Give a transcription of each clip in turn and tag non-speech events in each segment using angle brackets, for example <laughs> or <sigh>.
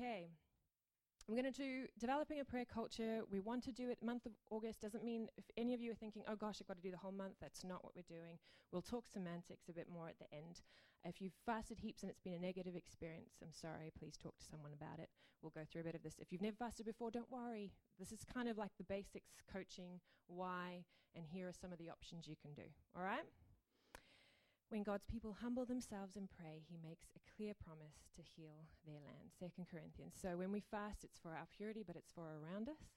Okay. I'm going to do developing a prayer culture. We want to do it month of August. Doesn't mean if any of you are thinking, oh gosh, I've got to do the whole month. That's not what we're doing. We'll talk semantics a bit more at the end. If you've fasted heaps and it's been a negative experience, I'm sorry. Please talk to someone about it. We'll go through a bit of this. If you've never fasted before, don't worry. This is kind of like the basics coaching, why, and here are some of the options you can do. All right? When God's people humble themselves and pray, he makes a clear promise to heal their land. Second Corinthians. So when we fast, it's for our purity, but it's for around us.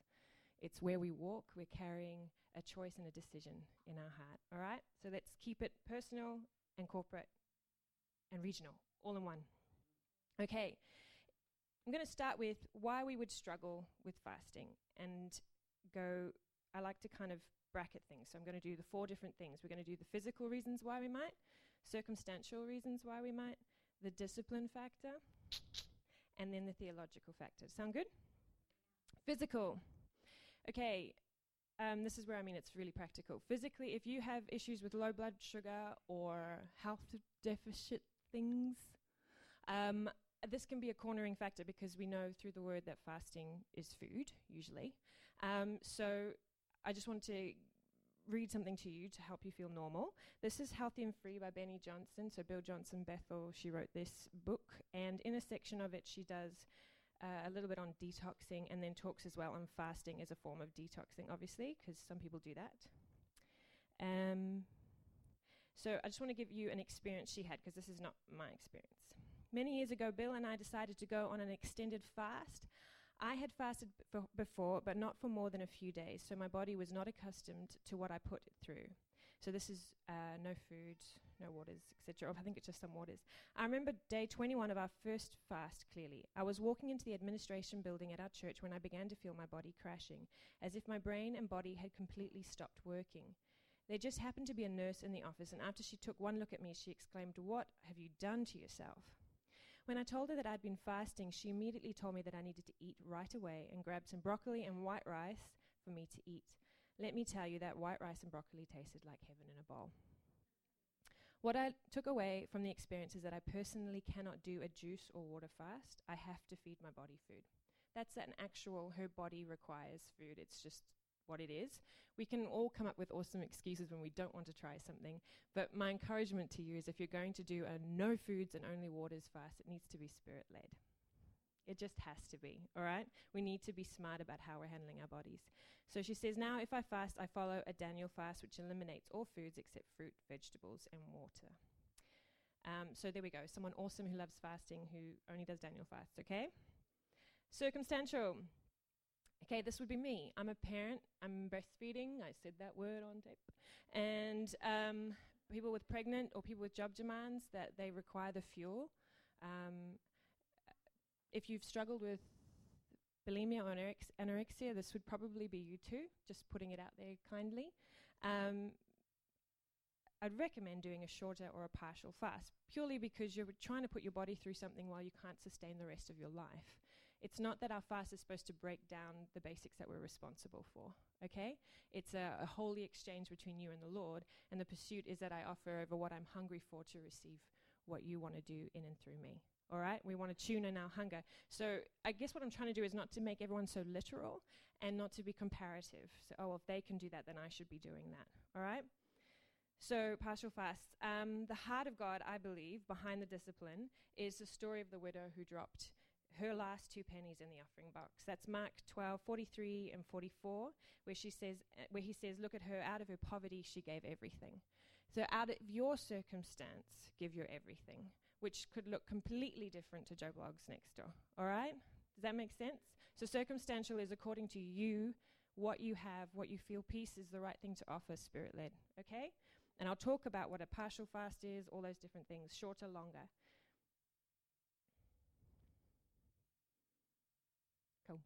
It's where we walk. We're carrying a choice and a decision in our heart. All right? So let's keep it personal and corporate and regional, all in one. Okay. I'm going to start with why we would struggle with fasting and go. I like to kind of bracket things. So I'm going to do the four different things. We're going to do the physical reasons why we might, circumstantial reasons why we might, the discipline factor, and then the theological factor. Sound good? Physical. Okay, um, this is where I mean it's really practical. Physically, if you have issues with low blood sugar or health deficit things, um, this can be a cornering factor because we know through the word that fasting is food, usually. Um, so I just want to read something to you to help you feel normal. This is Healthy and Free by Beni Johnson. So, Bill Johnson Bethel, she wrote this book, and in a section of it, she does uh, a little bit on detoxing and then talks as well on fasting as a form of detoxing, obviously, because some people do that. Um, so, I just want to give you an experience she had, because this is not my experience. Many years ago, Bill and I decided to go on an extended fast. I had fasted before, but not for more than a few days, so my body was not accustomed to what I put it through. So this is uh, no food, no waters, etc. I think it's just some waters. I remember day 21 of our first fast clearly. I was walking into the administration building at our church when I began to feel my body crashing, as if my brain and body had completely stopped working. There just happened to be a nurse in the office, and after she took one look at me, she exclaimed, What have you done to yourself? When I told her that I'd been fasting, she immediately told me that I needed to eat right away and grabbed some broccoli and white rice for me to eat. Let me tell you that white rice and broccoli tasted like heaven in a bowl. What I took away from the experience is that I personally cannot do a juice or water fast. I have to feed my body food. That's an actual, her body requires food. It's just what it is. We can all come up with awesome excuses when we don't want to try something, but my encouragement to you is if you're going to do a no foods and only waters fast, it needs to be spirit led. It just has to be, all right? We need to be smart about how we're handling our bodies. So she says, Now, if I fast, I follow a Daniel fast, which eliminates all foods except fruit, vegetables, and water. Um, so there we go. Someone awesome who loves fasting who only does Daniel fasts, okay? Circumstantial. Okay, this would be me. I'm a parent. I'm breastfeeding. I said that word on tape. And um, people with pregnant or people with job demands that they require the fuel. Um, if you've struggled with bulimia or anorexia, this would probably be you too. Just putting it out there kindly. Um, I'd recommend doing a shorter or a partial fast purely because you're trying to put your body through something while you can't sustain the rest of your life. It's not that our fast is supposed to break down the basics that we're responsible for, okay? It's a, a holy exchange between you and the Lord, and the pursuit is that I offer over what I'm hungry for to receive what you want to do in and through me. All right, we want to tune in our hunger. So, I guess what I'm trying to do is not to make everyone so literal and not to be comparative. So, oh, well, if they can do that, then I should be doing that. All right? So, partial fasts. Um, the heart of God, I believe, behind the discipline is the story of the widow who dropped her last two pennies in the offering box. That's Mark 12, 43 and 44, where, she says, uh, where he says, Look at her, out of her poverty, she gave everything. So, out of your circumstance, give your everything, which could look completely different to Joe Bloggs next door. All right? Does that make sense? So, circumstantial is according to you, what you have, what you feel. Peace is the right thing to offer, spirit led. Okay? And I'll talk about what a partial fast is, all those different things, shorter, longer. Cool.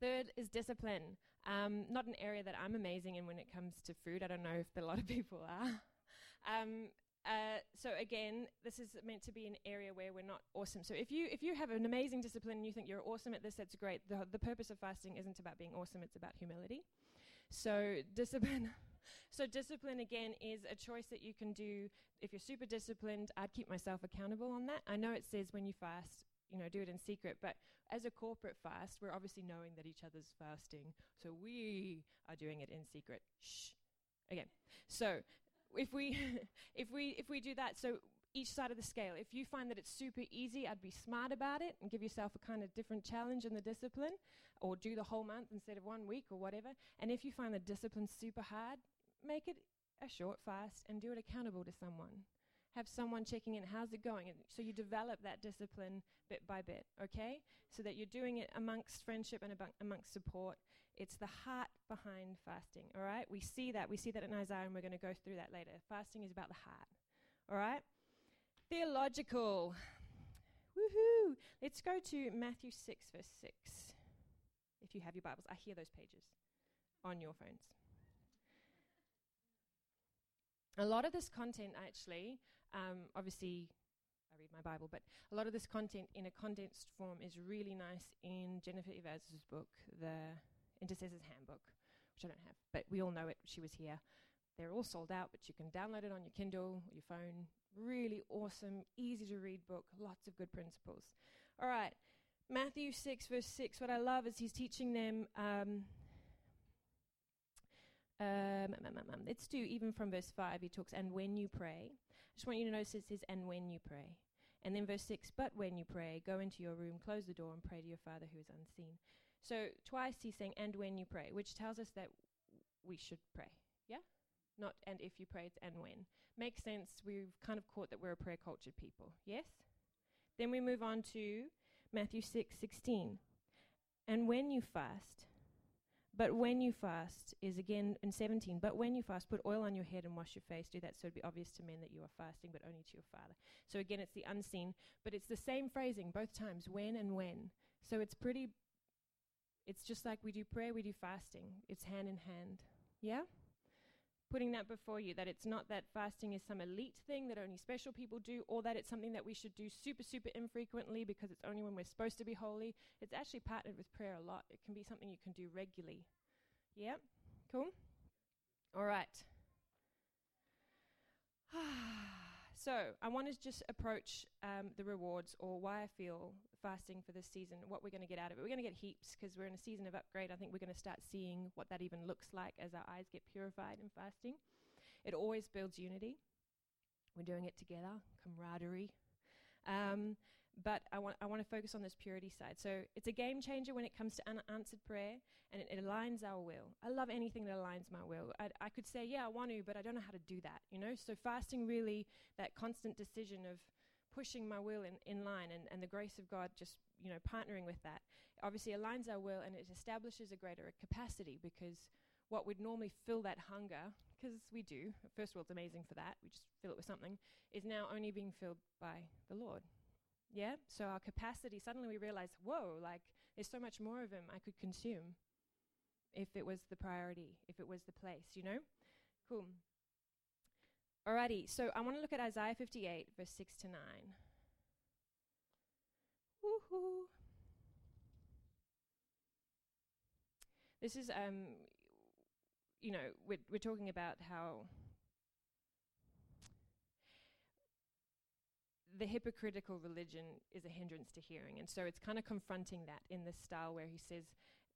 Third is discipline. Um, not an area that I'm amazing in when it comes to food. I don't know if a lot of <laughs> people are. Um, uh, so again, this is meant to be an area where we're not awesome. So if you if you have an amazing discipline and you think you're awesome at this, that's great. The the purpose of fasting isn't about being awesome; it's about humility. So discipline. <laughs> So, discipline again is a choice that you can do. If you're super disciplined, I'd keep myself accountable on that. I know it says when you fast, you know, do it in secret. But as a corporate fast, we're obviously knowing that each other's fasting, so we are doing it in secret. Shh. Again. So if we <laughs> if we if we do that, so each side of the scale. If you find that it's super easy, I'd be smart about it and give yourself a kind of different challenge in the discipline, or do the whole month instead of one week or whatever. And if you find the discipline super hard, make it a short fast and do it accountable to someone. Have someone checking in, how's it going? And so you develop that discipline bit by bit, okay? So that you're doing it amongst friendship and amongst support. It's the heart behind fasting, all right? We see that. We see that in Isaiah, and we're going to go through that later. Fasting is about the heart, all right? Theological. Woohoo! Let's go to Matthew 6, verse 6. If you have your Bibles, I hear those pages on your phones. A lot of this content, actually, um, obviously, I read my Bible, but a lot of this content in a condensed form is really nice in Jennifer Eivaz's book, The Intercessor's Handbook, which I don't have, but we all know it. She was here. They're all sold out, but you can download it on your Kindle or your phone. Really awesome, easy to read book, lots of good principles. All right, Matthew 6, verse 6. What I love is he's teaching them um, um, let's do even from verse 5, he talks, and when you pray. Just want you to notice it says, and when you pray. And then verse 6, but when you pray, go into your room, close the door, and pray to your Father who is unseen. So twice he's saying, and when you pray, which tells us that we should pray. Yeah? Not and if you pray, it's and when. Makes sense. We've kind of caught that we're a prayer cultured people. Yes? Then we move on to Matthew 6 16. And when you fast, but when you fast is again in 17. But when you fast, put oil on your head and wash your face. Do that so it'd be obvious to men that you are fasting, but only to your Father. So again, it's the unseen, but it's the same phrasing both times when and when. So it's pretty, it's just like we do prayer, we do fasting. It's hand in hand. Yeah? Putting that before you that it's not that fasting is some elite thing that only special people do or that it's something that we should do super super infrequently because it's only when we're supposed to be holy. It's actually partnered with prayer a lot. It can be something you can do regularly. Yeah cool. All right <sighs> ah. So i want to just approach um, the rewards or why i feel fasting for this season, what we're going to get out of it. We're going to get heaps because we're in a season of upgrade. I think we're going to start seeing what that even looks like as our eyes get purified in fasting. It always builds unity. We're doing it together, camaraderie. Um, but I want I want to focus on this purity side. So it's a game changer when it comes to unanswered prayer, and it, it, aligns our will. I love anything that aligns my will. I, I could say, yeah, I want to, but I don't know how to do that. You know, so fasting really that constant decision of pushing my will in, in line and, and the grace of God just, you know, partnering with that, obviously aligns our will and it establishes a greater capacity because what would normally fill that hunger, because we do, first of all, it's amazing for that, we just fill it with something, is now only being filled by the Lord. Yeah? So our capacity, suddenly we realize, whoa, like there's so much more of Him I could consume if it was the priority, if it was the place, you know? Cool. Alrighty, so I want to look at Isaiah 58, verse 6 to 9. Woohoo! This is, um, you know, we're, we're talking about how the hypocritical religion is a hindrance to hearing. And so it's kind of confronting that in this style where he says,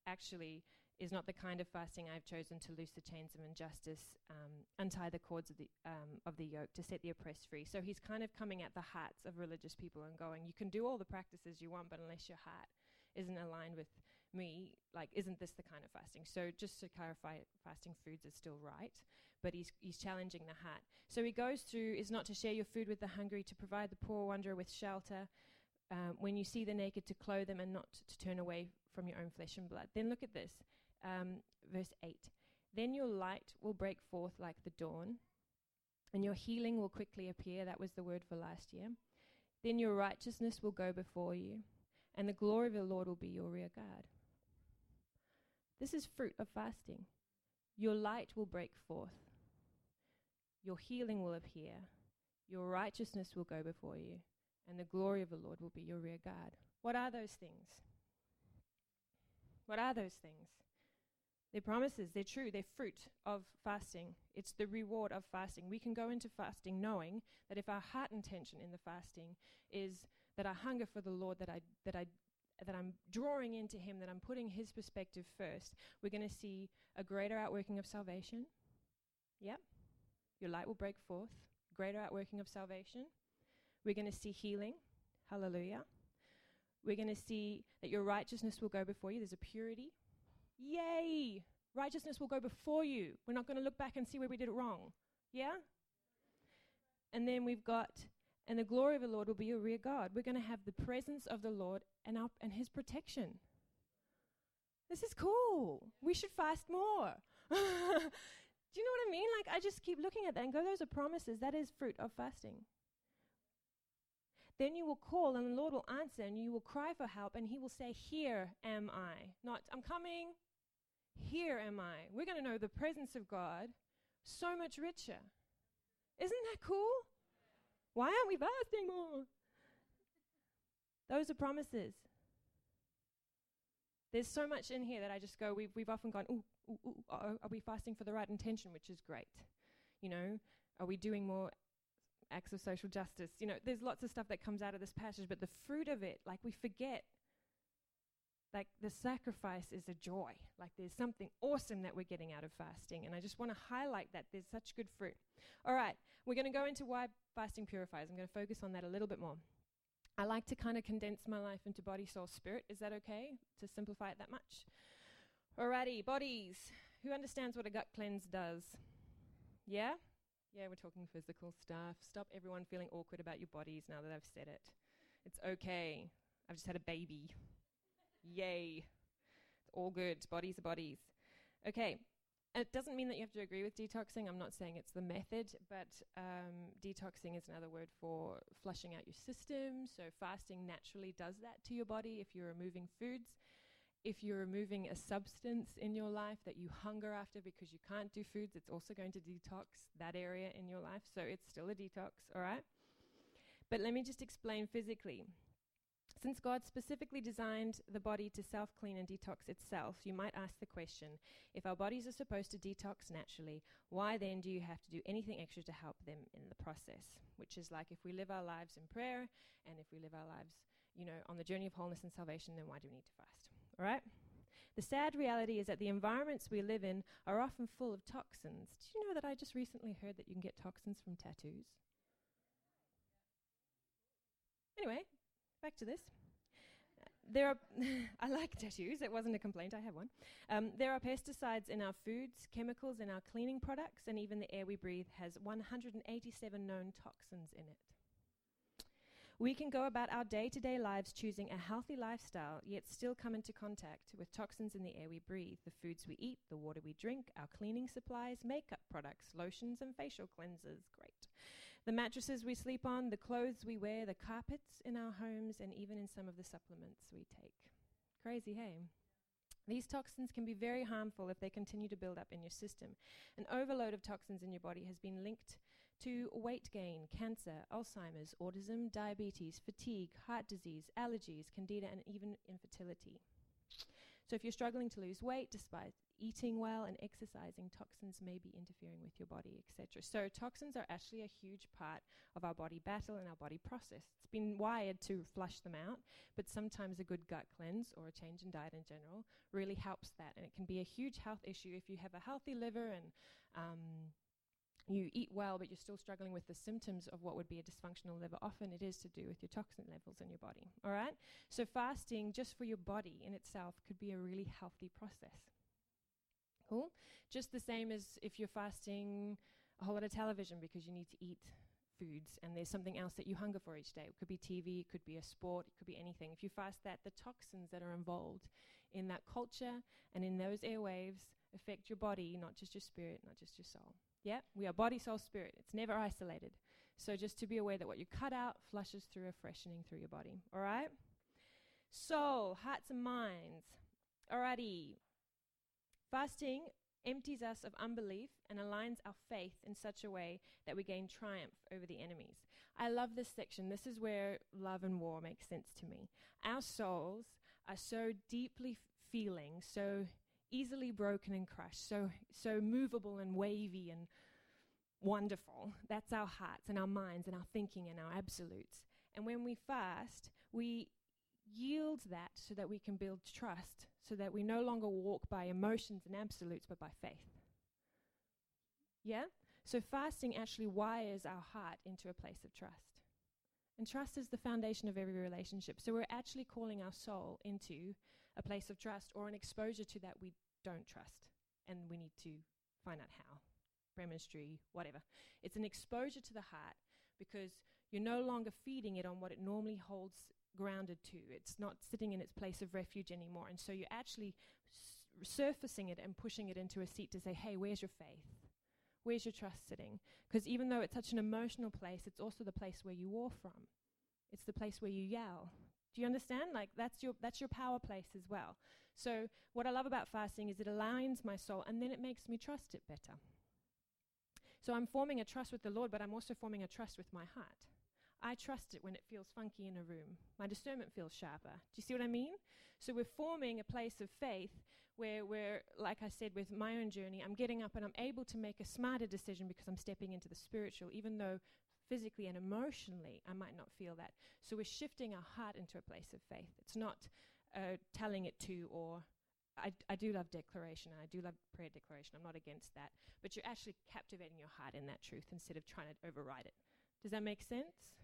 actually, is not the kind of fasting I've chosen to loose the chains of injustice, um, untie the cords of the um, of the yoke, to set the oppressed free. So he's kind of coming at the hearts of religious people and going, you can do all the practices you want, but unless your heart isn't aligned with me, like, isn't this the kind of fasting? So just to clarify, fasting foods is still right, but he's he's challenging the heart. So he goes through is not to share your food with the hungry, to provide the poor wanderer with shelter. Um, when you see the naked, to clothe them and not to turn away from your own flesh and blood. Then look at this um, verse 8. Then your light will break forth like the dawn, and your healing will quickly appear. That was the word for last year. Then your righteousness will go before you, and the glory of the Lord will be your rear guard. This is fruit of fasting. Your light will break forth, your healing will appear, your righteousness will go before you, and the glory of the Lord will be your rear guard. What are those things? What are those things? They're promises, they're true, they're fruit of fasting. It's the reward of fasting. We can go into fasting knowing that if our heart intention in the fasting is that I hunger for the Lord, that I that I that I'm drawing into him, that I'm putting his perspective first, we're going to see a greater outworking of salvation. Yep. Your light will break forth. Greater outworking of salvation. We're going to see healing. Hallelujah. We're going to see that your righteousness will go before you. There's a purity. Yay! Righteousness will go before you. We're not going to look back and see where we did it wrong. Yeah? And then we've got, and the glory of the Lord will be your rear guard. We're going to have the presence of the Lord and, our, and his protection. This is cool. We should fast more. <laughs> Do you know what I mean? Like, I just keep looking at that and go, those are promises. That is fruit of fasting. Then you will call, and the Lord will answer, and you will cry for help, and He will say, Here am I. Not, I'm coming. Here am I. We're going to know the presence of God so much richer. Isn't that cool? Why aren't we fasting more? Those are promises. There's so much in here that I just go, we've, we've often gone, ooh, ooh, ooh, uh, are we fasting for the right intention, which is great. You know, are we doing more acts of social justice. You know, there's lots of stuff that comes out of this passage, but the fruit of it, like we forget, like the sacrifice is a joy. Like there's something awesome that we're getting out of fasting. And I just want to highlight that there's such good fruit. All right, we're going to go into why fasting purifies. I'm going to focus on that a little bit more. I like to kind of condense my life into body, soul, spirit. Is that okay to simplify it that much? Alrighty, bodies. Who understands what a gut cleanse does? Yeah? Yeah, we're talking physical stuff. Stop everyone feeling awkward about your bodies now that I've said it. It's okay. I've just had a baby. Yay. It's all good. Bodies are bodies. Okay. it doesn't mean that you have to agree with detoxing. I'm not saying it's the method, but um, detoxing is another word for flushing out your system. So fasting naturally does that to your body if you're removing foods if you're removing a substance in your life that you hunger after because you can't do foods, it's also going to detox that area in your life. So it's still a detox, all right? But let me just explain physically. Since God specifically designed the body to self clean and detox itself, you might ask the question if our bodies are supposed to detox naturally, why then do you have to do anything extra to help them in the process? Which is like if we live our lives in prayer and if we live our lives, you know, on the journey of wholeness and salvation, then why do we need to fast? All right? The sad reality is that the environments we live in are often full of toxins. Do you know that I just recently heard that you can get toxins from tattoos? Anyway, back to this. there are, <laughs> I like tattoos, it wasn't a complaint, I have one. Um, there are pesticides in our foods, chemicals in our cleaning products, and even the air we breathe has 187 known toxins in it. We can go about our day to day lives choosing a healthy lifestyle, yet still come into contact with toxins in the air we breathe, the foods we eat, the water we drink, our cleaning supplies, makeup products, lotions, and facial cleansers. Great. The mattresses we sleep on, the clothes we wear, the carpets in our homes, and even in some of the supplements we take. Crazy, hey? These toxins can be very harmful if they continue to build up in your system. An overload of toxins in your body has been linked to weight gain, cancer, Alzheimer's, autism, diabetes, fatigue, heart disease, allergies, candida, and even infertility. So, if you're struggling to lose weight despite eating well and exercising, toxins may be interfering with your body, etc. So, toxins are actually a huge part of our body battle and our body process. It's been wired to flush them out, but sometimes a good gut cleanse or a change in diet in general really helps that. And it can be a huge health issue if you have a healthy liver and um, you eat well, but you're still struggling with the symptoms of what would be a dysfunctional liver, often it is to do with your toxin levels in your body. All right? So, fasting just for your body in itself could be a really healthy process. Cool? Just the same as if you're fasting a whole lot of television because you need to eat foods and there's something else that you hunger for each day. It could be TV, it could be a sport, it could be anything. If you fast that, the toxins that are involved in that culture and in those airwaves affect your body, not just your spirit, not just your soul. Yeah, we are body, soul, spirit. It's never isolated. So just to be aware that what you cut out flushes through a freshening through your body. All right? Soul, hearts, and minds. Alrighty. Fasting empties us of unbelief and aligns our faith in such a way that we gain triumph over the enemies. I love this section. This is where love and war makes sense to me. Our souls are so deeply feeling, so easily broken and crushed, so, so movable and wavy and wonderful. That's our hearts and our minds and our thinking and our absolutes. And when we fast, we yield that so that we can build trust, so that we no longer walk by emotions and absolutes, but by faith. Yeah? So fasting actually wires our heart into a place of trust. And trust is the foundation of every relationship. So we're actually calling our soul into a place of trust or an exposure to that we don't trust. And we need to find out how. Prayer ministry, whatever. It's an exposure to the heart because you're no longer feeding it on what it normally holds grounded to. It's not sitting in its place of refuge anymore. And so you're actually surfacing it and pushing it into a seat to say, hey, where's your faith? Where's your trust sitting? Because even though it's such an emotional place, it's also the place where you war from. It's the place where you yell. Do you understand? Like that's your that's your power place as well. So what I love about fasting is it aligns my soul and then it makes me trust it better. So I'm forming a trust with the Lord, but I'm also forming a trust with my heart. I trust it when it feels funky in a room. My discernment feels sharper. Do you see what I mean? So we're forming a place of faith where we're, like I said, with my own journey, I'm getting up and I'm able to make a smarter decision because I'm stepping into the spiritual, even though physically and emotionally I might not feel that. So we're shifting our heart into a place of faith. It's not uh, telling it to or I, I do love declaration and I do love prayer declaration. I'm not against that. But you're actually captivating your heart in that truth instead of trying to override it. Does that make sense?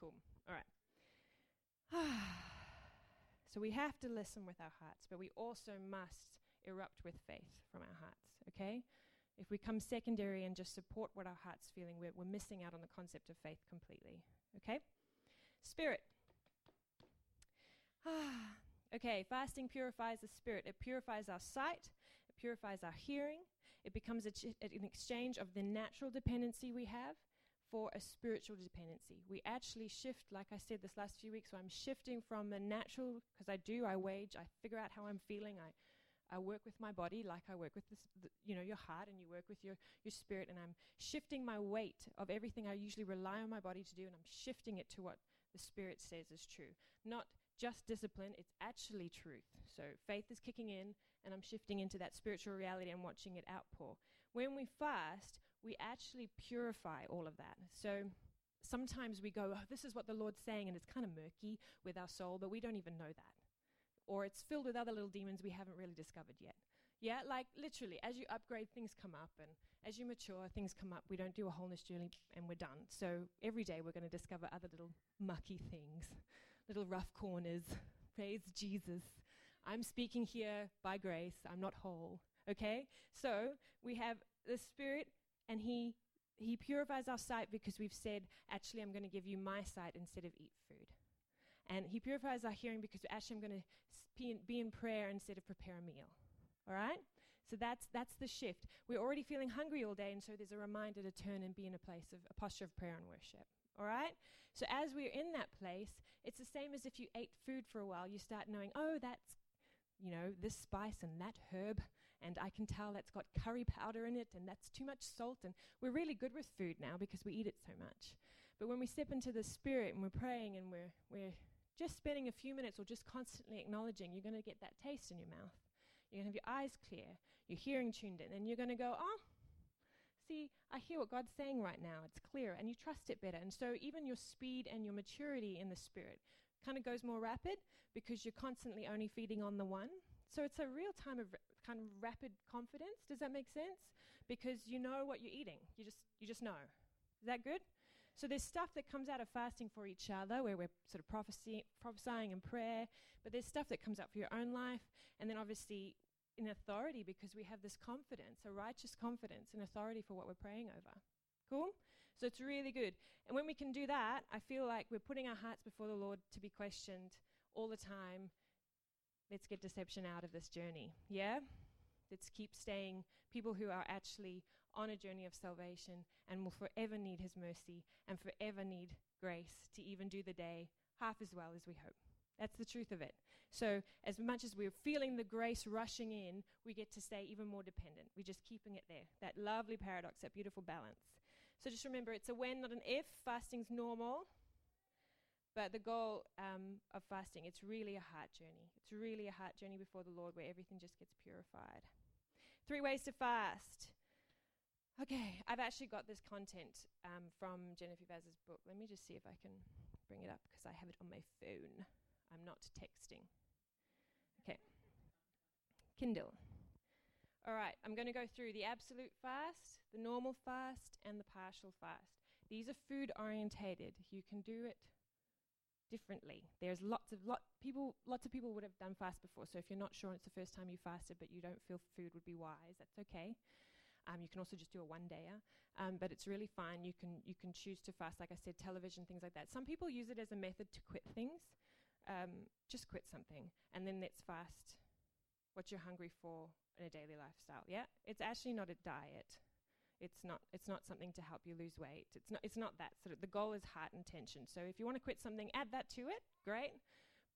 Cool. All right. <sighs> so we have to listen with our hearts, but we also must erupt with faith from our hearts, okay? If we come secondary and just support what our heart's feeling, we're, we're missing out on the concept of faith completely, okay? Spirit. Ah, <sighs> okay, fasting purifies the spirit. It purifies our sight, it purifies our hearing. It becomes ch- an exchange of the natural dependency we have for a spiritual dependency. We actually shift, like I said this last few weeks, so I'm shifting from the natural, because I do, I wage, I figure out how I'm feeling, I, I work with my body like I work with this, the, you know, your heart, and you work with your, your spirit, and I'm shifting my weight of everything I usually rely on my body to do, and I'm shifting it to what the spirit says is true. Not just discipline, it's actually truth. So faith is kicking in, and I'm shifting into that spiritual reality and watching it outpour. When we fast, we actually purify all of that. So sometimes we go, oh, this is what the Lord's saying, and it's kind of murky with our soul, but we don't even know that. Or it's filled with other little demons we haven't really discovered yet. Yeah, like literally, as you upgrade, things come up, and as you mature, things come up. We don't do a wholeness journey and we're done. So every day we're going to discover other little mucky things, little rough corners. <laughs> Praise Jesus. I'm speaking here by grace, I'm not whole. Okay? So we have the Spirit and he he purifies our sight because we've said actually i'm going to give you my sight instead of eat food. And he purifies our hearing because actually i'm going to be in, prayer instead of prepare a meal. All right? So that's that's the shift. We're already feeling hungry all day and so there's a reminder to turn and be in a place of a posture of prayer and worship. All right? So as we're in that place it's the same as if you ate food for a while. You start knowing oh that's you know this spice and that herb and I can tell that's got curry powder in it and that's too much salt. And we're really good with food now because we eat it so much. But when we step into the Spirit and we're praying and we're, we're just spending a few minutes or just constantly acknowledging, you're going to get that taste in your mouth. You're going to have your eyes clear, your hearing tuned in, and you're going to go, oh, see, I hear what God's saying right now. It's clear, and you trust it better. And so even your speed and your maturity in the Spirit kind of goes more rapid because you're constantly only feeding on the one. So it's a real time of kind of rapid confidence. Does that make sense? Because you know what you're eating. You just you just know. Is that good? So there's stuff that comes out of fasting for each other, where we're sort of prophecy, prophesying and prayer. But there's stuff that comes out for your own life, and then obviously in authority because we have this confidence, a righteous confidence and authority for what we're praying over. Cool? So it's really good. And when we can do that, I feel like we're putting our hearts before the Lord to be questioned all the time let's get deception out of this journey. Yeah? Let's keep staying people who are actually on a journey of salvation and will forever need his mercy and forever need grace to even do the day half as well as we hope. That's the truth of it. So, as much as we're feeling the grace rushing in, we get to stay even more dependent. We're just keeping it there. That lovely paradox, that beautiful balance. So, just remember it's a when, not an if. Fasting's normal. But the goal um, of fasting, it's really a heart journey. It's really a heart journey before the Lord where everything just gets purified. Three ways to fast. Okay, I've actually got this content um, from Jennifer Eivaz's book. Let me just see if I can bring it up because I have it on my phone. I'm not texting. Okay. Kindle. All right, I'm going to go through the absolute fast, the normal fast, and the partial fast. These are food orientated. You can do it differently. There's lots of lot people lots of people would have done fast before. So if you're not sure it's the first time you fasted but you don't feel food would be wise, that's okay. Um, you can also just do a one dayer, um, but it's really fine. You can you can choose to fast, like I said, television, things like that. Some people use it as a method to quit things. Um, just quit something, and then let's fast what you're hungry for in a daily lifestyle. Yeah, it's actually not a diet. It's not. It's not something to help you lose weight. It's not. It's not that. Sort of the goal is heart intention. So if you want to quit something, add that to it. Great,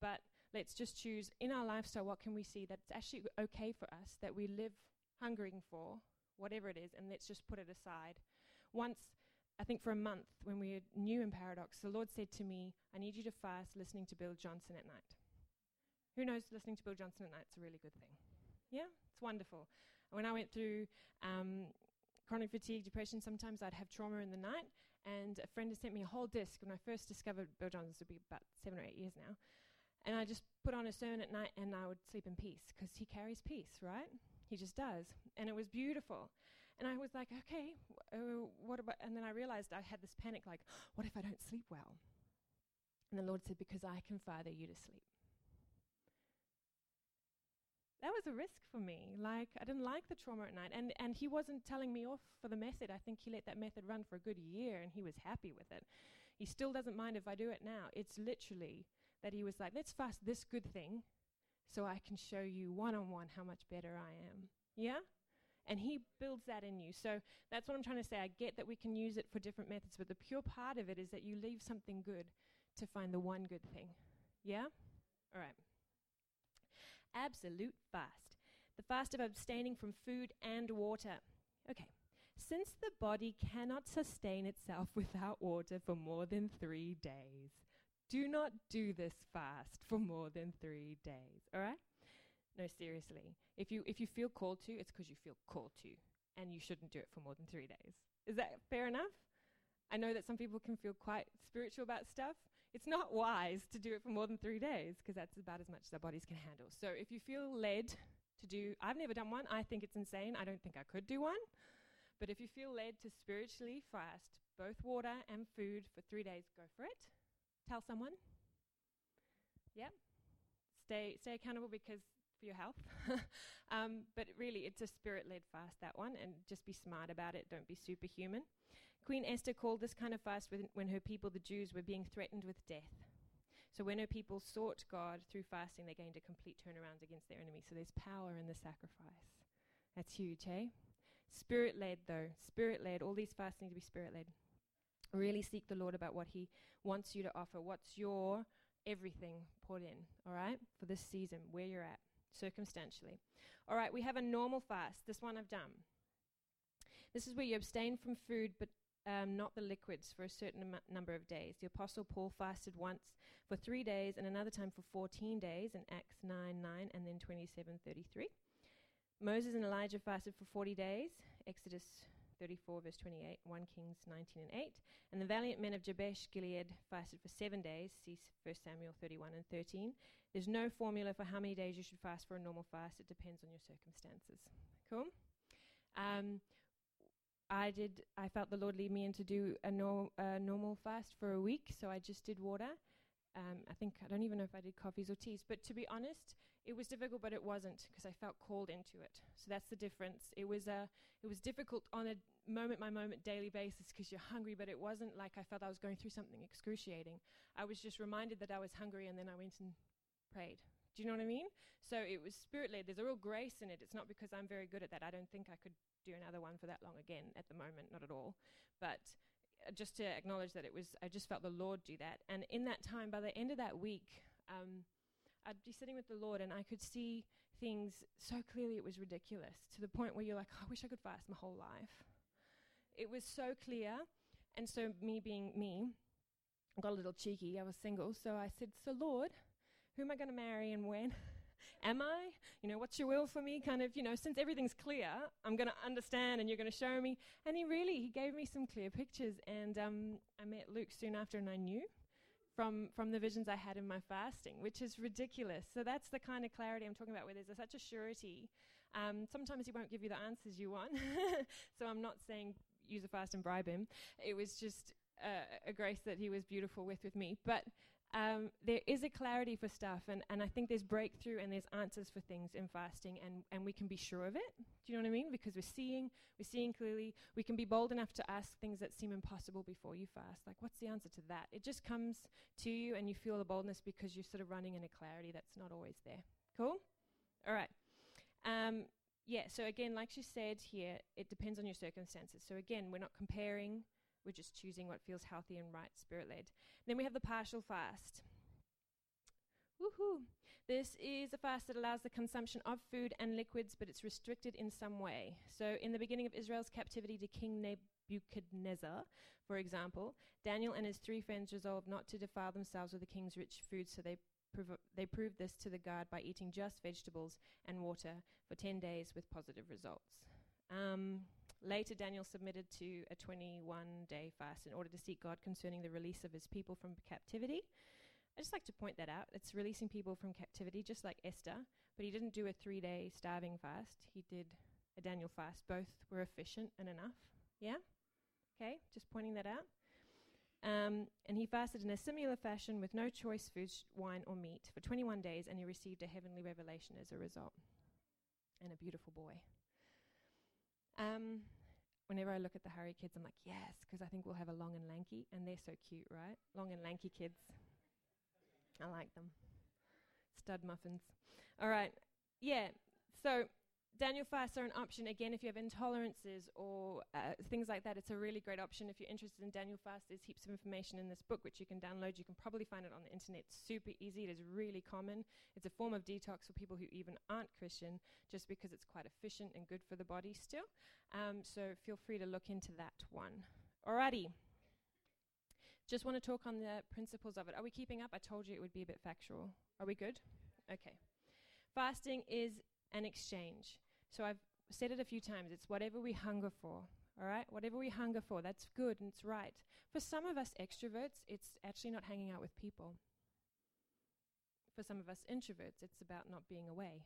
but let's just choose in our lifestyle what can we see that's actually okay for us that we live hungering for whatever it is, and let's just put it aside. Once, I think for a month, when we were new in Paradox, the Lord said to me, I need you to fast listening to Bill Johnson at night. Who knows listening to Bill Johnson at night is a really good thing? Yeah, it's wonderful. When I went through um, chronic fatigue, depression, sometimes I'd have trauma in the night, and a friend had sent me a whole disc when I first discovered Bill Johnson, this would be about seven or eight years now. And I just put on a sermon at night and I would sleep in peace because he carries peace, right? He just does. And it was beautiful. And I was like, okay, uh, what about? And then I realized I had this panic like, what if I don't sleep well? And the Lord said, because I can father you to sleep. That was a risk for me. Like, I didn't like the trauma at night. And, and he wasn't telling me off for the method. I think he let that method run for a good year and he was happy with it. He still doesn't mind if I do it now. It's literally that he was like, let's fast this good thing so I can show you one on one how much better I am. Yeah? And he builds that in you. So that's what I'm trying to say. I get that we can use it for different methods, but the pure part of it is that you leave something good to find the one good thing. Yeah? All right. Absolute fast. The fast of abstaining from food and water. Okay. Since the body cannot sustain itself <laughs> without water for more than three days, do not do this fast for more than three days, all right? No, seriously. If you if you feel called to, it's because you feel called to, and you shouldn't do it for more than three days. Is that fair enough? I know that some people can feel quite spiritual about stuff. It's not wise to do it for more than three days because that's about as much as our bodies can handle. So if you feel led to do, I've never done one. I think it's insane. I don't think I could do one. But if you feel led to spiritually fast both water and food for three days, go for it. Tell someone. Yep. Stay stay accountable because for your health. <laughs> um, but really, it's a spirit led fast, that one, and just be smart about it. Don't be superhuman. Queen Esther called this kind of fast when, her people, the Jews, were being threatened with death. So when her people sought God through fasting, they gained a complete turnaround against their enemies. So there's power in the sacrifice. That's huge, hey? Spirit led, though. Spirit led. All these fasts need to be spirit led. Really seek the Lord about what He wants you to offer. What's your everything put in, all right, for this season, where you're at, circumstantially. All right, we have a normal fast. This one I've done. This is where you abstain from food, but um, not the liquids, for a certain am- number of days. The Apostle Paul fasted once for three days and another time for 14 days in Acts 9 9 and then 27 33. Moses and Elijah fasted for 40 days, Exodus 34, verse 28, 1 Kings 19 and 8. And the valiant men of Jabesh Gilead fasted for seven days, see 1 Samuel 31 and 13. There's no formula for how many days you should fast for a normal fast, it depends on your circumstances. Cool? Um, I did. I felt the Lord lead me in to do a, nor- a normal fast for a week, so I just did water. Um, I think I don't even know if I did coffees or teas, but to be honest, it was difficult, but it wasn't because I felt called into it. So that's the difference. It was uh, it was difficult on a moment by moment daily basis because you're hungry, but it wasn't like I felt I was going through something excruciating. I was just reminded that I was hungry, and then I went and prayed. Do you know what I mean? So it was spirit led. There's a real grace in it. It's not because I'm very good at that. I don't think I could do another one for that long again at the moment, not at all. But uh, just to acknowledge that it was, I just felt the Lord do that. And in that time, by the end of that week, um, I'd be sitting with the Lord and I could see things so clearly it was ridiculous to the point where you're like, oh, I wish I could fast my whole life. It was so clear. And so, me being me, I got a little cheeky. I was single. So I said, So, Lord, who am I going to marry and when? <laughs> am I? You know, what's your will for me? Kind of, you know, since everything's clear, I'm going to understand and you're going to show me. And he really, he gave me some clear pictures. And um, I met Luke soon after and I knew from, from the visions I had in my fasting, which is ridiculous. So that's the kind of clarity I'm talking about where there's a, such a surety. Um, sometimes he won't give you the answers you want. <laughs> so I'm not saying use a fast and bribe him. It was just uh, a grace that he was beautiful with with me. But um, there is a clarity for stuff, and, and I think there's breakthrough and there's answers for things in fasting, and, and we can be sure of it. Do you know what I mean? Because we're seeing, we're seeing clearly. We can be bold enough to ask things that seem impossible before you fast. Like, what's the answer to that? It just comes to you, and you feel the boldness because you're sort of running in a clarity that's not always there. Cool? All right. Um, yeah, so again, like she said here, it depends on your circumstances. So again, we're not comparing we're just choosing what feels healthy and right, spirit led. Then we have the partial fast. Woohoo! This is a fast that allows the consumption of food and liquids, but it's restricted in some way. So, in the beginning of Israel's captivity to King Nebuchadnezzar, for example, Daniel and his three friends resolved not to defile themselves with the king's rich food, so they prov- they proved this to the guard by eating just vegetables and water for 10 days with positive results. Um, Later, Daniel submitted to a 21 day fast in order to seek God concerning the release of his people from captivity. I just like to point that out. It's releasing people from captivity, just like Esther, but he didn't do a three day starving fast. He did a Daniel fast. Both were efficient and enough. Yeah? Okay, just pointing that out. Um, and he fasted in a similar fashion with no choice foods, wine, or meat for 21 days, and he received a heavenly revelation as a result. And a beautiful boy. Um, whenever I look at the Harry kids, I'm like, yes, because I think we'll have a long and lanky, and they're so cute, right? Long and lanky kids. I like them. Stud muffins. All right. Yeah. So Daniel fasts are an option again if you have intolerances or uh, things like that. It's a really great option if you're interested in Daniel fast. There's heaps of information in this book which you can download. You can probably find it on the internet. It's super easy. It is really common. It's a form of detox for people who even aren't Christian, just because it's quite efficient and good for the body still. Um, so feel free to look into that one. Alrighty. Just want to talk on the principles of it. Are we keeping up? I told you it would be a bit factual. Are we good? Okay. Fasting is an exchange. So I've said it a few times. It's whatever we hunger for. All right? Whatever we hunger for, that's good and it's right. For some of us extroverts, it's actually not hanging out with people. For some of us introverts, it's about not being away.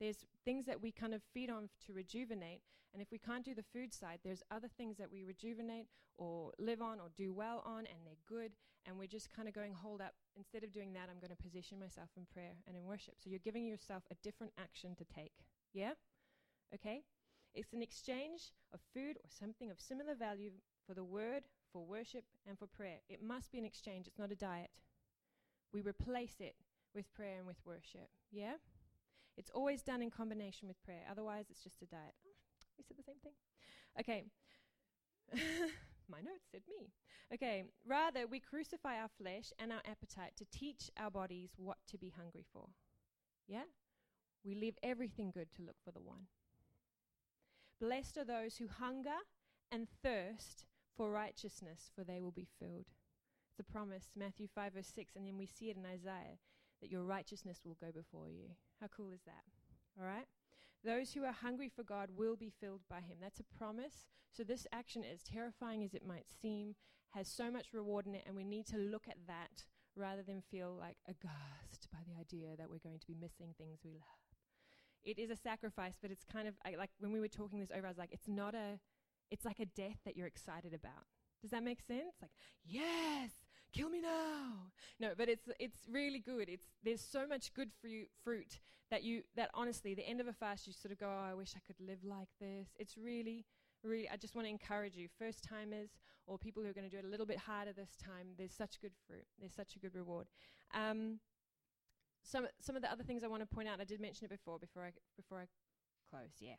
There's things that we kind of feed on to rejuvenate, and if we can't do the food side, there's other things that we rejuvenate or live on or do well on, and they're good, and we're just kind of going, hold up, instead of doing that, I'm going to position myself in prayer and in worship. So you're giving yourself a different action to take. Yeah? Okay? It's an exchange of food or something of similar value for the word, for worship, and for prayer. It must be an exchange, it's not a diet. We replace it with prayer and with worship. Yeah? It's always done in combination with prayer, otherwise, it's just a diet. Oh, we said the same thing. Okay. <laughs> My notes said me. Okay, rather, we crucify our flesh and our appetite to teach our bodies what to be hungry for. Yeah? We leave everything good to look for the one. Blessed are those who hunger and thirst for righteousness, for they will be filled. It's a promise, Matthew 5, verse 6, and then we see it in Isaiah that your righteousness will go before you. How cool is that? All right? Those who are hungry for God will be filled by Him. That's a promise. So, this action, as terrifying as it might seem, has so much reward in it, and we need to look at that rather than feel like aghast by the idea that we're going to be missing things we love it is a sacrifice, but it's kind of I, like when we were talking this over, I was like, it's not a, it's like a death that you're excited about. Does that make sense? Like, yes, kill me now. No, but it's it's really good. It's there's so much good fruit that you that honestly, the end of a fast, you sort of go, oh, I wish I could live like this. It's really really, I just want to encourage you, first timers or people who are going to do it a little bit harder this time, there's such good fruit. There's such a good reward. Um, some some of the other things I want to point out, I did mention it before, before I before I close, yeah,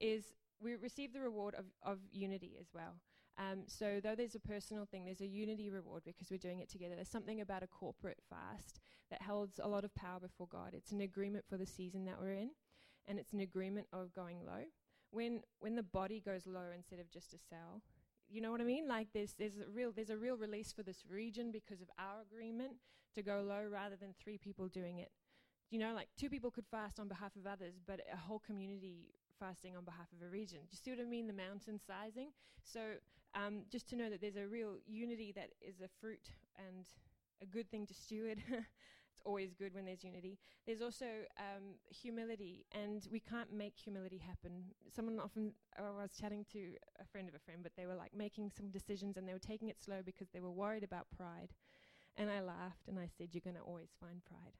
is we receive the reward of, of unity as well. Um, so though there's a personal thing, there's a unity reward because we're doing it together. There's something about a corporate fast that holds a lot of power before God. It's an agreement for the season that we're in, and it's an agreement of going low. When when the body goes low instead of just a cell, you know what I mean? Like there's there's a real there's a real release for this region because of our agreement to go low rather than three people doing it. You know, like two people could fast on behalf of others, but a whole community fasting on behalf of a region. Do you see what I mean? The mountain sizing. So um, just to know that there's a real unity that is a fruit and a good thing to steward. <laughs> it's always good when there's unity. There's also um, humility, and we can't make humility happen. Someone often, I was chatting to a friend of a friend, but they were like making some decisions and they were taking it slow because they were worried about pride. And I laughed and I said, You're going to always find pride.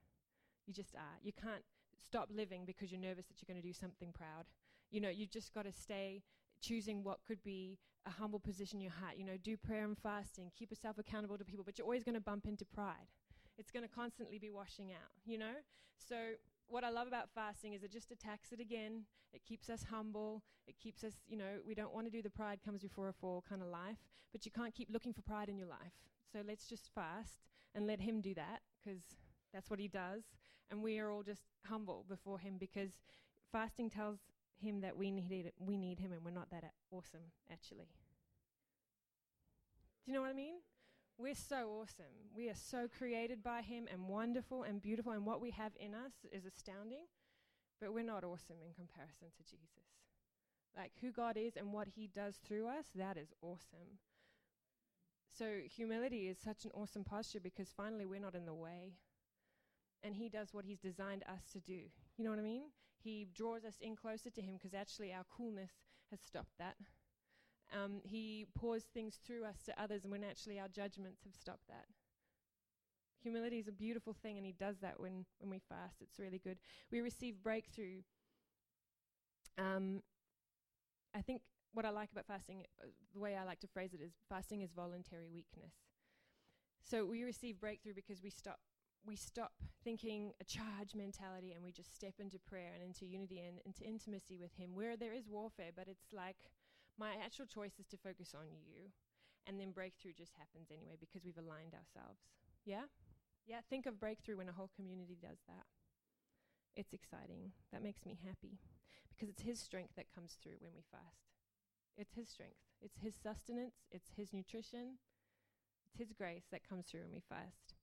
You just are. You can't stop living because you're nervous that you're going to do something proud. You know, you've just got to stay choosing what could be a humble position in your heart. You know, do prayer and fasting, keep yourself accountable to people, but you're always going to bump into pride. It's going to constantly be washing out, you know? So, what I love about fasting is it just attacks it again. It keeps us humble. It keeps us, you know, we don't want to do the pride comes before a fall kind of life, but you can't keep looking for pride in your life. So let's just fast and let Him do that because that's what He does. And we are all just humble before Him because fasting tells Him that we need, it, we need Him and we're not that awesome, actually. Do you know what I mean? We're so awesome. We are so created by Him and wonderful and beautiful, and what we have in us is astounding, but we're not awesome in comparison to Jesus. Like who God is and what He does through us, that is awesome. So, humility is such an awesome posture because finally we're not in the way. And He does what He's designed us to do. You know what I mean? He draws us in closer to Him because actually our coolness has stopped that. Um, he pours things through us to others, and when actually our judgments have stopped that. Humility is a beautiful thing, and He does that when, when we fast. It's really good. We receive breakthrough. Um, I think what I like about fasting, uh, the way I like to phrase it is fasting is voluntary weakness. So we receive breakthrough because we stop we stop thinking a charge mentality and we just step into prayer and into unity and into intimacy with him where there is warfare but it's like my actual choice is to focus on you and then breakthrough just happens anyway because we've aligned ourselves. Yeah? Yeah think of breakthrough when a whole community does that. It's exciting. That makes me happy because it's his strength that comes through when we fast. It's his strength. It's his sustenance. It's his nutrition. It's his grace that comes through when we fast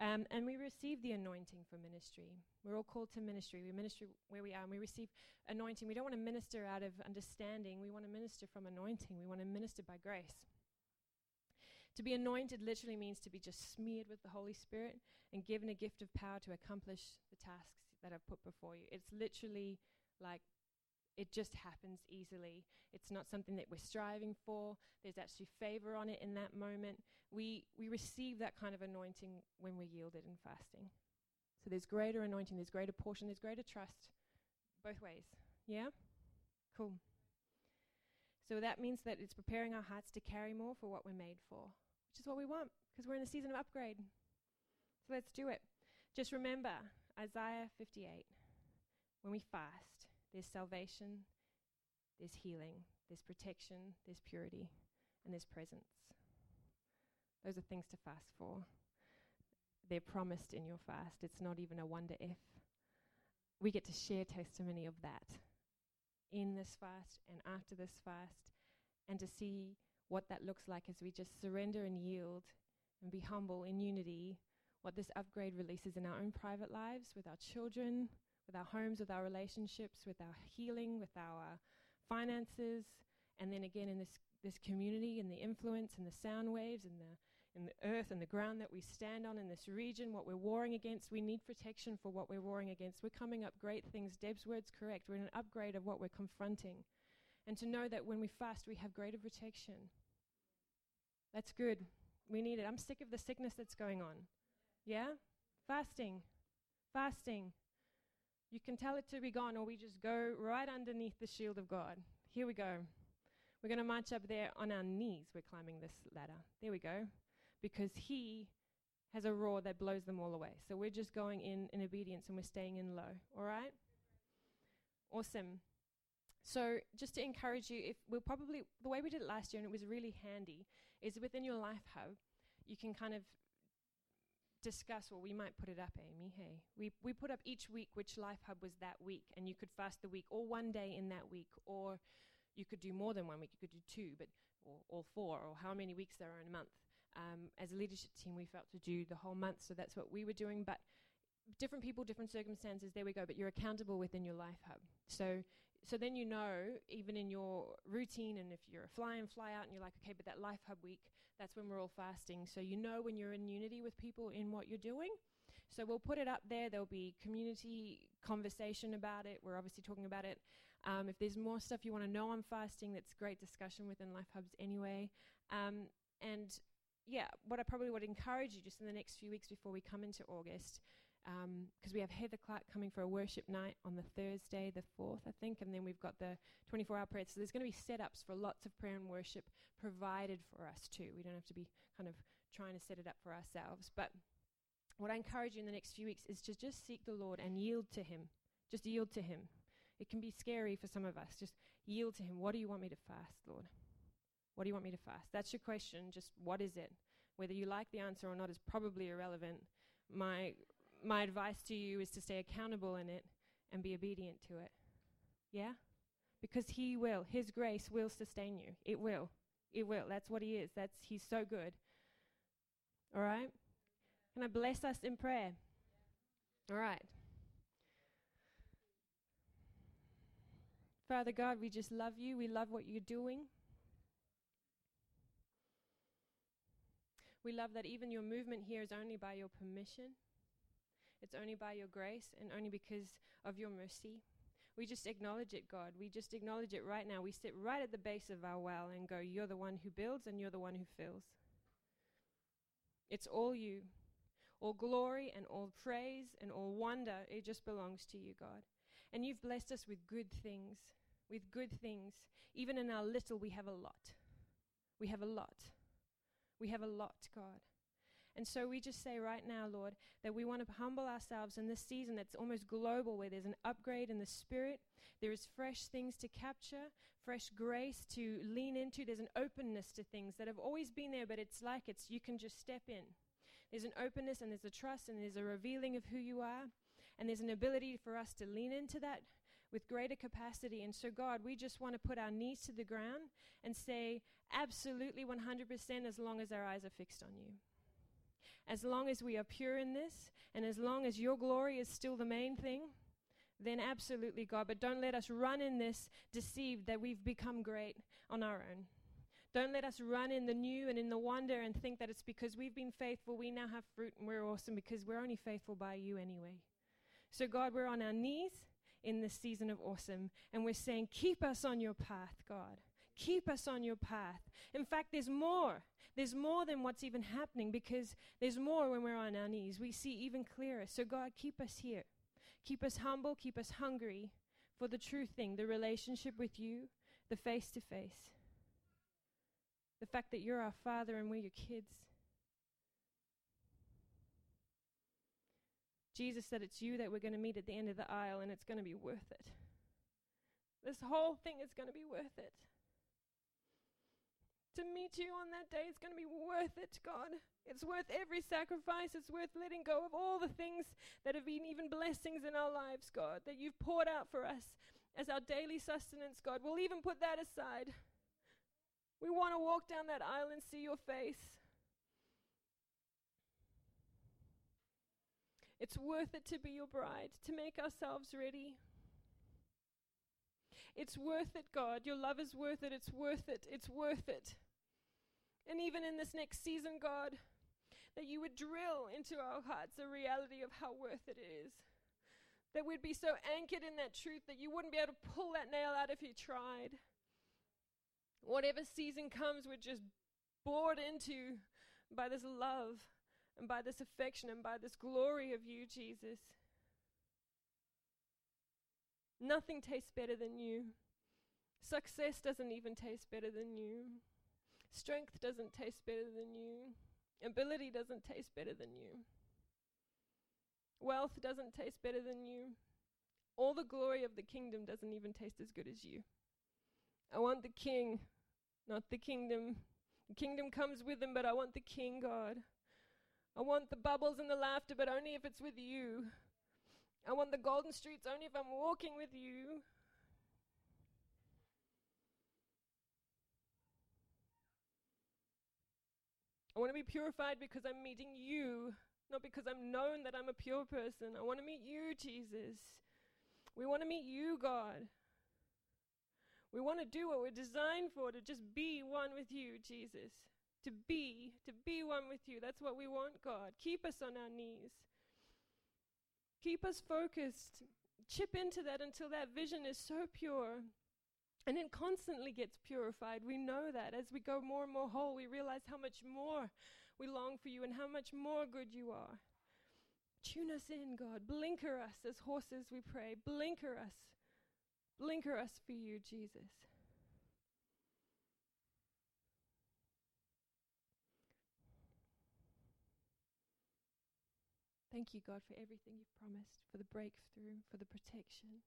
um, and we receive the anointing for ministry. We're all called to ministry. We minister where we are, and we receive anointing. We don't want to minister out of understanding. We want to minister from anointing. We want to minister by grace. To be anointed literally means to be just smeared with the Holy Spirit and given a gift of power to accomplish the tasks that I've put before you. It's literally like it just happens easily. It's not something that we're striving for. There's actually favor on it in that moment. We, we receive that kind of anointing when we're yielded in fasting. So there's greater anointing, there's greater portion, there's greater trust both ways. Yeah? Cool. So that means that it's preparing our hearts to carry more for what we're made for, which is what we want because we're in a season of upgrade. So let's do it. Just remember Isaiah 58 when we fast, there's salvation, there's healing, there's protection, there's purity, and there's presence. Those are things to fast for. They're promised in your fast. It's not even a wonder if. We get to share testimony of that in this fast and after this fast, and to see what that looks like as we just surrender and yield and be humble in unity, what this upgrade releases in our own private lives with our children, with our homes, with our relationships, with our healing, with our finances, and then again in this, this community and the influence and the sound waves and the in the earth and the ground that we stand on in this region, what we're warring against. We need protection for what we're warring against. We're coming up great things. Deb's word's correct. We're in an upgrade of what we're confronting. And to know that when we fast, we have greater protection. That's good. We need it. I'm sick of the sickness that's going on. Yeah? Fasting. Fasting. You can tell it to be gone, or we just go right underneath the shield of God. Here we go. We're going to march up there on our knees. We're climbing this ladder. There we go. Because He has a roar that blows them all away. So we're just going in in obedience and we're staying in low. All right? Awesome. So just to encourage you, if we'll probably the way we did it last year and it was really handy is within your life hub, you can kind of discuss, well, we might put it up, Amy. Hey, we, we put up each week which Life Hub was that week, and you could fast the week or one day in that week, or you could do more than one week. You could do two, but or all four, or how many weeks there are in a month. Um, as a leadership team, we felt to do the whole month, so that's what we were doing. But different people, different circumstances. There we go. But you're accountable within your Life Hub. So so then you know, even in your routine, and if you're a fly fly out, and you're like, okay, but that Life Hub week, That's when we're all fasting. So you know when you're in unity with people in what you're doing. So we'll put it up there. There'll be community conversation about it. We're obviously talking about it. Um, if there's more stuff you want to know on fasting, that's great discussion within Life Hubs anyway. Um, and yeah, what I probably would encourage you just in the next few weeks before we come into August, because um, we have Heather Clark coming for a worship night on the Thursday, the 4th, I think, and then we've got the 24 hour prayer. So there's going to be setups for lots of prayer and worship provided for us too. We don't have to be kind of trying to set it up for ourselves. But what I encourage you in the next few weeks is to just seek the Lord and yield to Him. Just yield to Him. It can be scary for some of us. Just yield to Him. What do you want me to fast, Lord? What do you want me to fast? That's your question. Just what is it? Whether you like the answer or not is probably irrelevant. My my advice to you is to stay accountable in it and be obedient to it. Yeah? Because he will. His grace will sustain you. It will. It will. That's what he is. That's he's so good. All right? Can I bless us in prayer? All right. Father God, we just love you. We love what you're doing. We love that even your movement here is only by your permission. It's only by your grace and only because of your mercy. We just acknowledge it, God. We just acknowledge it right now. We sit right at the base of our well and go, You're the one who builds and you're the one who fills. It's all you. All glory and all praise and all wonder, it just belongs to you, God. And you've blessed us with good things, with good things. Even in our little, we have a lot. We have a lot. We have a lot, God. And so we just say right now, Lord, that we want to humble ourselves in this season that's almost global, where there's an upgrade in the spirit. There is fresh things to capture, fresh grace to lean into. There's an openness to things that have always been there, but it's like it's you can just step in. There's an openness and there's a trust and there's a revealing of who you are. And there's an ability for us to lean into that with greater capacity. And so, God, we just want to put our knees to the ground and say, absolutely 100% as long as our eyes are fixed on you. As long as we are pure in this, and as long as your glory is still the main thing, then absolutely, God. But don't let us run in this deceived that we've become great on our own. Don't let us run in the new and in the wonder and think that it's because we've been faithful, we now have fruit and we're awesome because we're only faithful by you anyway. So, God, we're on our knees in this season of awesome and we're saying, Keep us on your path, God. Keep us on your path. In fact, there's more. There's more than what's even happening because there's more when we're on our knees. We see even clearer. So, God, keep us here. Keep us humble. Keep us hungry for the true thing, the relationship with you, the face to face. The fact that you're our Father and we're your kids. Jesus said it's you that we're going to meet at the end of the aisle and it's going to be worth it. This whole thing is going to be worth it. To meet you on that day is going to be worth it, God. It's worth every sacrifice. It's worth letting go of all the things that have been even blessings in our lives, God, that you've poured out for us as our daily sustenance, God. We'll even put that aside. We want to walk down that aisle and see your face. It's worth it to be your bride, to make ourselves ready. It's worth it, God. Your love is worth it. It's worth it. It's worth it. And even in this next season, God, that you would drill into our hearts the reality of how worth it is. That we'd be so anchored in that truth that you wouldn't be able to pull that nail out if you tried. Whatever season comes, we're just bored into by this love and by this affection and by this glory of you, Jesus. Nothing tastes better than you. Success doesn't even taste better than you. Strength doesn't taste better than you. Ability doesn't taste better than you. Wealth doesn't taste better than you. All the glory of the kingdom doesn't even taste as good as you. I want the king, not the kingdom. The kingdom comes with him, but I want the king, God. I want the bubbles and the laughter, but only if it's with you. I want the golden streets only if I'm walking with you. I want to be purified because I'm meeting you, not because I'm known that I'm a pure person. I want to meet you, Jesus. We want to meet you, God. We want to do what we're designed for, to just be one with you, Jesus. to be, to be one with you. That's what we want, God. Keep us on our knees. Keep us focused. Chip into that until that vision is so pure. And it constantly gets purified. We know that. As we go more and more whole, we realize how much more we long for you and how much more good you are. Tune us in, God. Blinker us as horses, we pray. Blinker us. Blinker us for you, Jesus. Thank you, God, for everything you've promised, for the breakthrough, for the protection,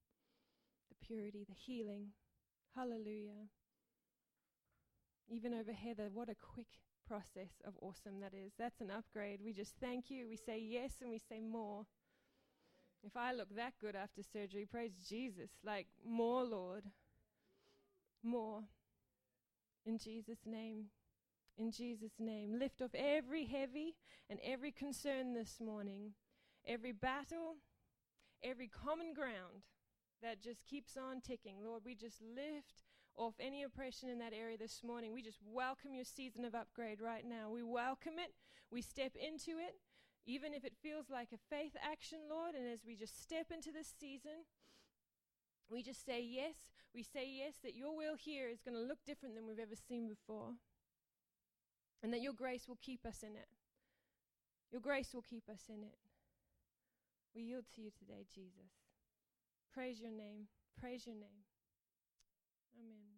the purity, the healing. Hallelujah. Even over Heather, what a quick process of awesome that is. That's an upgrade. We just thank you. We say yes and we say more. If I look that good after surgery, praise Jesus. Like, more, Lord. More. In Jesus' name. In Jesus' name. Lift off every heavy and every concern this morning, every battle, every common ground that just keeps on ticking. Lord, we just lift off any oppression in that area this morning. We just welcome your season of upgrade right now. We welcome it. We step into it, even if it feels like a faith action, Lord. And as we just step into this season, we just say yes. We say yes that your will here is going to look different than we've ever seen before. And that your grace will keep us in it. Your grace will keep us in it. We yield to you today, Jesus. Praise your name. Praise your name. Amen.